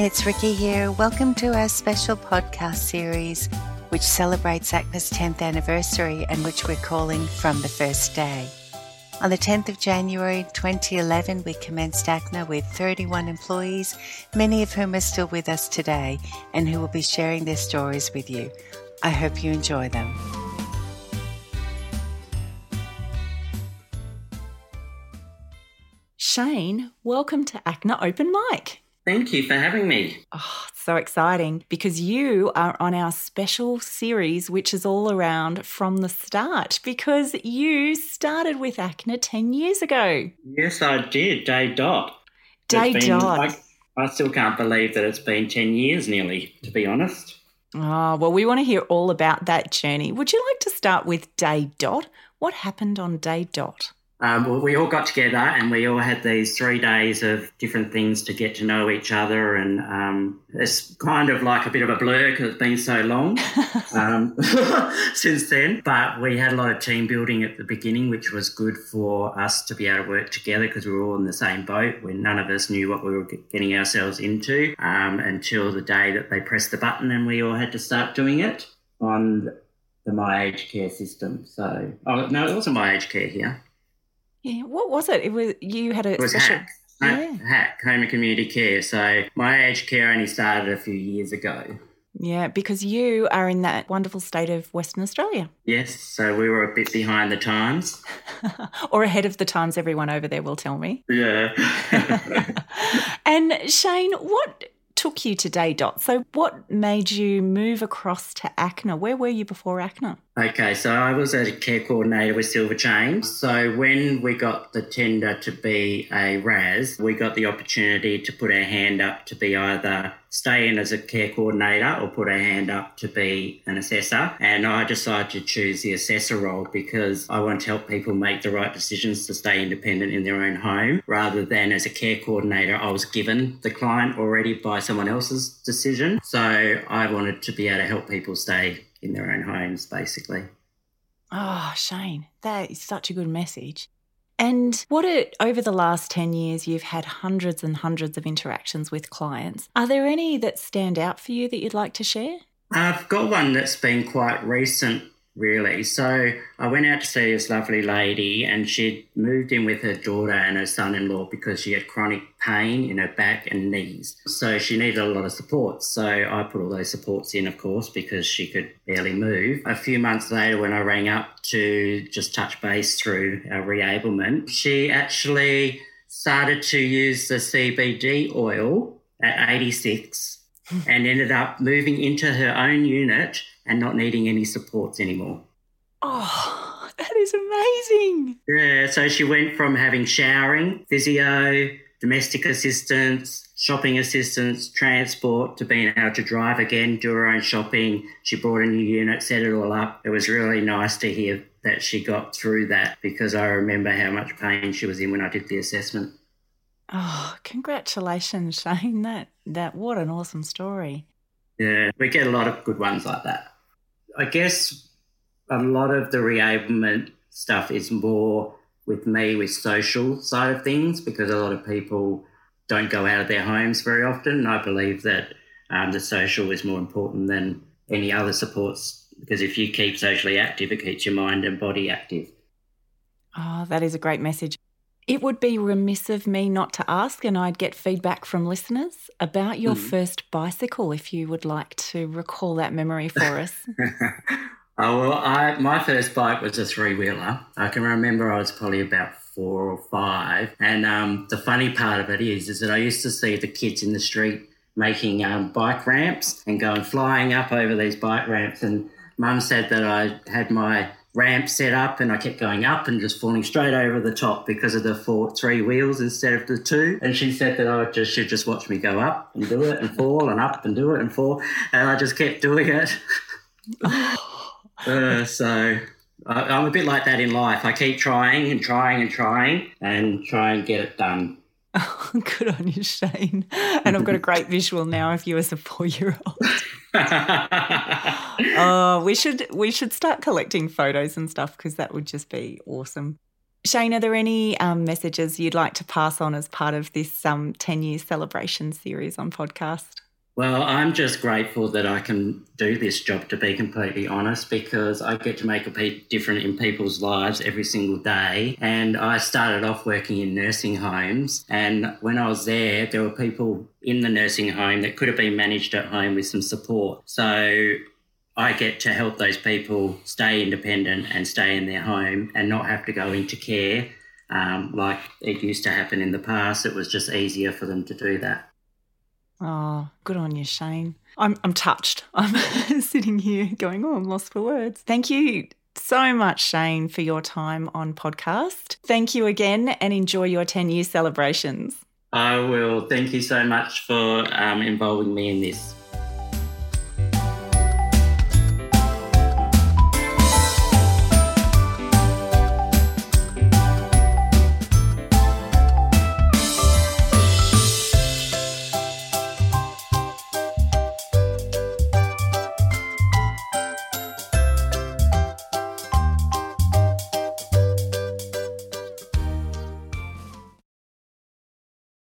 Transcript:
It's Ricky here. Welcome to our special podcast series, which celebrates ACNA's 10th anniversary and which we're calling From the First Day. On the 10th of January 2011, we commenced ACNA with 31 employees, many of whom are still with us today and who will be sharing their stories with you. I hope you enjoy them. Shane, welcome to ACNA Open Mic. Thank you for having me. Oh, so exciting because you are on our special series, which is all around from the start because you started with ACNA 10 years ago. Yes, I did. Day dot. Day dot. I, I still can't believe that it's been 10 years nearly, to be honest. Oh, well, we want to hear all about that journey. Would you like to start with day dot? What happened on day dot? Um, we all got together and we all had these three days of different things to get to know each other. And um, it's kind of like a bit of a blur because it's been so long um, since then. But we had a lot of team building at the beginning, which was good for us to be able to work together because we were all in the same boat when none of us knew what we were getting ourselves into um, until the day that they pressed the button and we all had to start doing it on the My Aged Care system. So, oh, no, it wasn't My Aged Care here. Yeah, what was it? It was you had a it was special. HACC. Yeah. HACC home and community care. So my aged care only started a few years ago. Yeah, because you are in that wonderful state of Western Australia. Yes, so we were a bit behind the times. or ahead of the times, everyone over there will tell me. Yeah. and Shane, what took you to Day Dot. So, what made you move across to ACNA? Where were you before ACNA? Okay, so I was a care coordinator with Silver Chains. So when we got the tender to be a RAS, we got the opportunity to put our hand up to be either stay in as a care coordinator or put our hand up to be an assessor. And I decided to choose the assessor role because I want to help people make the right decisions to stay independent in their own home rather than as a care coordinator, I was given the client already by someone else's decision. So I wanted to be able to help people stay in their own homes, basically. Oh, Shane, that is such a good message. And what it, over the last 10 years, you've had hundreds and hundreds of interactions with clients. Are there any that stand out for you that you'd like to share? I've got one that's been quite recent really. So I went out to see this lovely lady, and she'd moved in with her daughter and her son in law because she had chronic pain in her back and knees. So she needed a lot of support. So I put all those supports in, of course, because she could barely move. A few months later, when I rang up to just touch base through our reablement, she actually started to use the CBD oil at 86 and ended up moving into her own unit and not needing any supports anymore. Oh, that is amazing. Yeah, so she went from having showering, physio, domestic assistance, shopping assistance, transport to being able to drive again, do her own shopping. She brought a new unit, set it all up. It was really nice to hear that she got through that because I remember how much pain she was in when I did the assessment. Oh, congratulations, Shane. That that what an awesome story. Yeah, we get a lot of good ones like that. I guess a lot of the reablement stuff is more with me with social side of things because a lot of people don't go out of their homes very often. And I believe that um, the social is more important than any other supports because if you keep socially active, it keeps your mind and body active. Oh, that is a great message. It would be remiss of me not to ask, and I'd get feedback from listeners about your mm. first bicycle if you would like to recall that memory for us. oh, well, I, my first bike was a three wheeler. I can remember I was probably about four or five. And um, the funny part of it is, is that I used to see the kids in the street making um, bike ramps and going flying up over these bike ramps. And mum said that I had my ramp set up and I kept going up and just falling straight over the top because of the four three wheels instead of the two. And she said that I just should just watch me go up and do it and fall and up and do it and fall. And I just kept doing it. uh, so I, I'm a bit like that in life. I keep trying and trying and trying and try and get it done. Oh, good on you, Shane. And I've got a great visual now of you as a four year old. oh, we should we should start collecting photos and stuff because that would just be awesome. Shane, are there any um, messages you'd like to pass on as part of this um, 10 year celebration series on podcast? Well, I'm just grateful that I can do this job, to be completely honest, because I get to make a difference in people's lives every single day. And I started off working in nursing homes. And when I was there, there were people in the nursing home that could have been managed at home with some support. So I get to help those people stay independent and stay in their home and not have to go into care um, like it used to happen in the past. It was just easier for them to do that. Oh, good on you, Shane. I'm, I'm touched. I'm sitting here going, oh, I'm lost for words. Thank you so much, Shane, for your time on podcast. Thank you again and enjoy your 10 year celebrations. I will. Thank you so much for um, involving me in this.